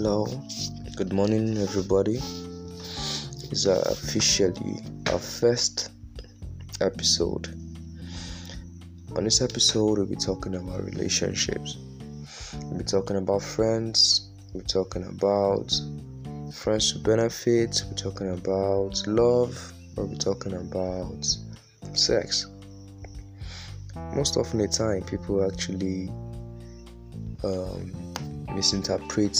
Hello, good morning, everybody. It's officially our first episode. On this episode, we'll be talking about relationships. We'll be talking about friends. We're talking about friends with benefits. We're talking about love. We'll be talking about sex. Most often, the time, people actually um, misinterpret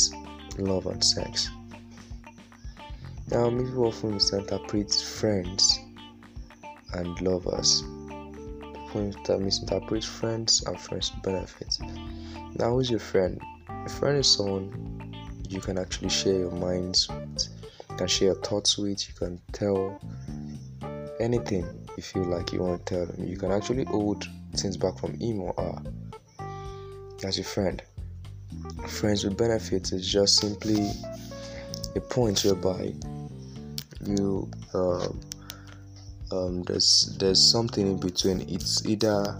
love and sex. Now, people often misinterpret friends and lovers. People misinterpret friends and friends benefits. Now, who's your friend? A friend is someone you can actually share your minds with, you can share your thoughts with, you can tell anything you feel like you want to tell them. You can actually hold things back from him or her as your friend. Friends with benefits is just simply a point whereby you uh, um, there's there's something in between. It's either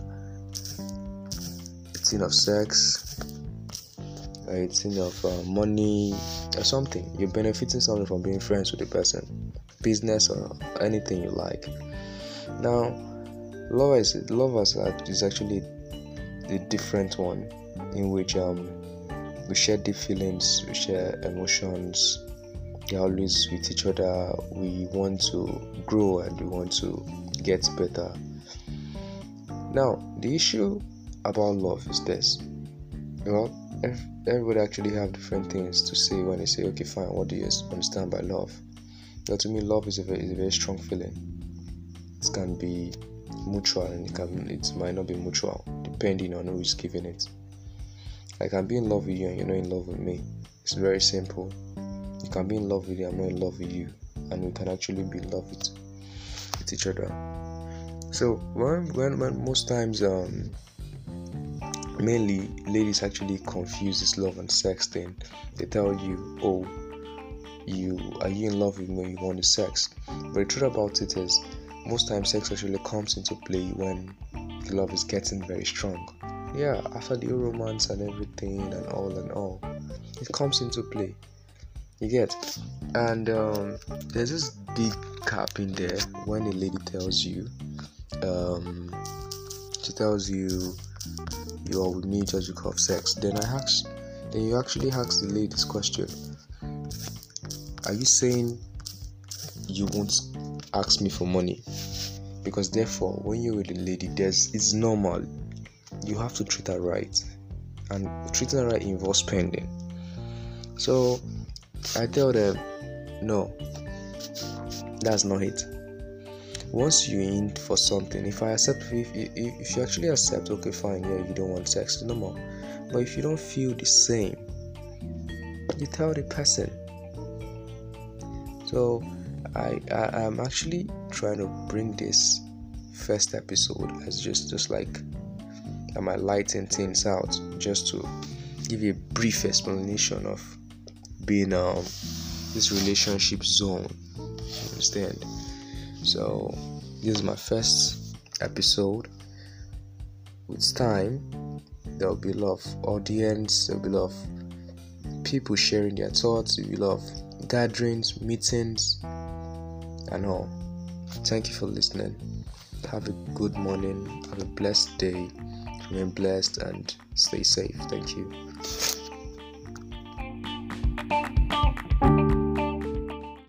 a thing of sex, a thing of uh, money, or something. You're benefiting something from being friends with the person, business or anything you like. Now, love is love is actually a different one in which um we share deep feelings, we share emotions. We're always with each other. We want to grow and we want to get better. Now, the issue about love is this. Well, everybody actually have different things to say when they say, "Okay, fine. What do you understand by love?" Now, to me, love is a very, is a very strong feeling. It can be mutual and it can it might not be mutual depending on who is giving it. I can be in love with you and you're not in love with me. It's very simple. You can be in love with you, I'm not in love with you, and we can actually be in love with, with each other. So when, when, when most times um mainly ladies actually confuse this love and sex thing. They tell you, oh, you are you in love with me? You want the sex, but the truth about it is, most times sex actually comes into play when the love is getting very strong yeah, after the romance and everything and all and all, it comes into play. You get, and um, there's this big cap in there when a lady tells you, um, she tells you you are with me just because of sex. Then I ask, then you actually ask the lady this question: Are you saying you won't ask me for money? Because therefore, when you're with a lady, there's it's normal you have to treat her right, and treating her right involves spending. So I tell them, no, that's not it. Once you in for something, if I accept, if, if, if you actually accept, okay, fine, yeah, you don't want sex no more. But if you don't feel the same, you tell the person. So I, I am actually trying to bring this first episode as just just like I might lighten things out just to give you a brief explanation of being um this relationship zone. You understand? So this is my first episode. With time, there'll be a lot of audience, there'll be a lot of people sharing their thoughts, there'll be a lot of gatherings, meetings, and all. Thank you for listening. Have a good morning, have a blessed day. Remain blessed and stay safe. Thank you.